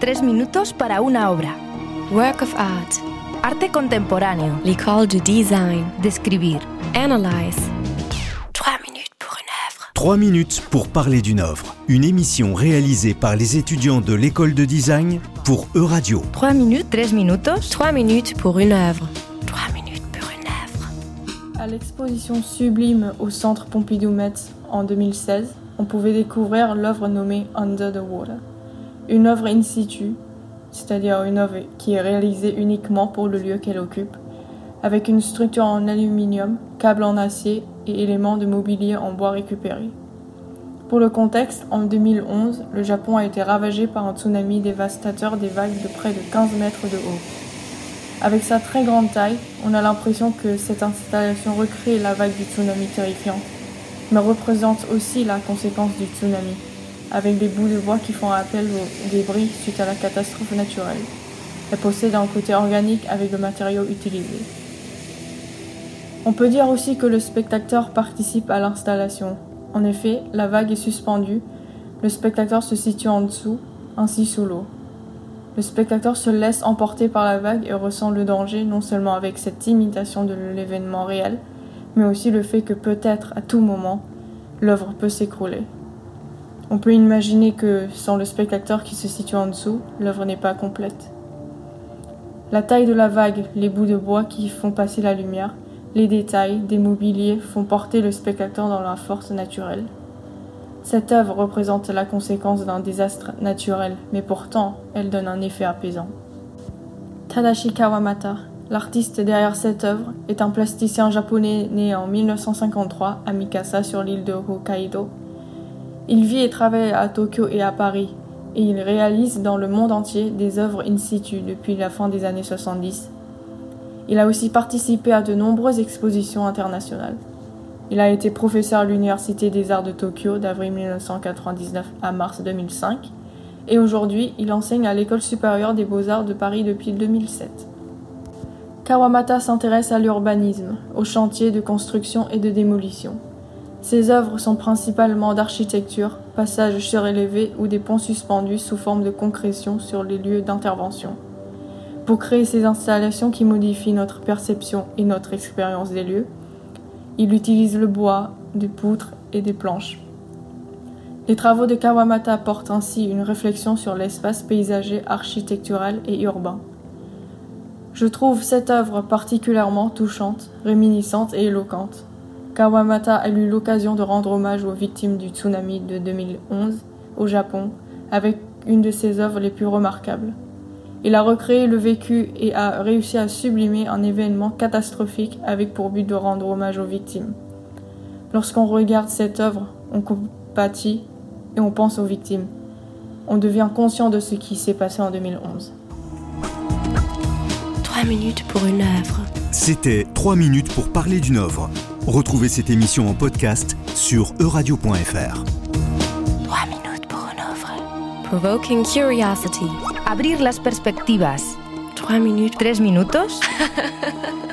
Tres minutos para una obra. Work of art. Arte contemporáneo. L'école du design. Describir. Analyze. Trois minutes pour une œuvre. Trois minutes pour parler d'une œuvre. Une émission réalisée par les étudiants de l'école de design pour Euradio. Trois minutes, tres minutos. Trois minutes pour une œuvre. Trois minutes pour une œuvre. À l'exposition Sublime au Centre Pompidou-Metz en 2016, on pouvait découvrir l'œuvre nommée Under the Water. Une œuvre in situ, c'est-à-dire une œuvre qui est réalisée uniquement pour le lieu qu'elle occupe, avec une structure en aluminium, câble en acier et éléments de mobilier en bois récupérés. Pour le contexte, en 2011, le Japon a été ravagé par un tsunami dévastateur des vagues de près de 15 mètres de haut. Avec sa très grande taille, on a l'impression que cette installation recrée la vague du tsunami terrifiant, mais représente aussi la conséquence du tsunami avec des bouts de bois qui font appel aux débris suite à la catastrophe naturelle. Elle possède un côté organique avec le matériau utilisé. On peut dire aussi que le spectateur participe à l'installation. En effet, la vague est suspendue, le spectateur se situe en dessous, ainsi sous l'eau. Le spectateur se laisse emporter par la vague et ressent le danger non seulement avec cette imitation de l'événement réel, mais aussi le fait que peut-être à tout moment, l'œuvre peut s'écrouler. On peut imaginer que sans le spectateur qui se situe en dessous, l'œuvre n'est pas complète. La taille de la vague, les bouts de bois qui font passer la lumière, les détails des mobiliers font porter le spectateur dans la force naturelle. Cette œuvre représente la conséquence d'un désastre naturel, mais pourtant elle donne un effet apaisant. Tadashi Kawamata, l'artiste derrière cette œuvre, est un plasticien japonais né en 1953 à Mikasa sur l'île de Hokkaido il vit et travaille à Tokyo et à Paris, et il réalise dans le monde entier des œuvres in situ depuis la fin des années 70. Il a aussi participé à de nombreuses expositions internationales. Il a été professeur à l'Université des Arts de Tokyo d'avril 1999 à mars 2005, et aujourd'hui il enseigne à l'École supérieure des beaux-arts de Paris depuis 2007. Kawamata s'intéresse à l'urbanisme, aux chantiers de construction et de démolition. Ses œuvres sont principalement d'architecture, passages surélevés ou des ponts suspendus sous forme de concrétion sur les lieux d'intervention. Pour créer ces installations qui modifient notre perception et notre expérience des lieux, il utilise le bois, des poutres et des planches. Les travaux de Kawamata portent ainsi une réflexion sur l'espace paysager, architectural et urbain. Je trouve cette œuvre particulièrement touchante, réminiscente et éloquente. Kawamata a eu l'occasion de rendre hommage aux victimes du tsunami de 2011 au Japon avec une de ses œuvres les plus remarquables. Il a recréé le vécu et a réussi à sublimer un événement catastrophique avec pour but de rendre hommage aux victimes. Lorsqu'on regarde cette œuvre, on compatit et on pense aux victimes. On devient conscient de ce qui s'est passé en 2011. Trois minutes pour une œuvre. C'était 3 minutes pour parler d'une œuvre. Retrouvez cette émission en podcast sur euradio.fr. Trois minutes pour une œuvre. Provoking curiosity. Abrir las perspectivas. Trois minutes. Tres minutos?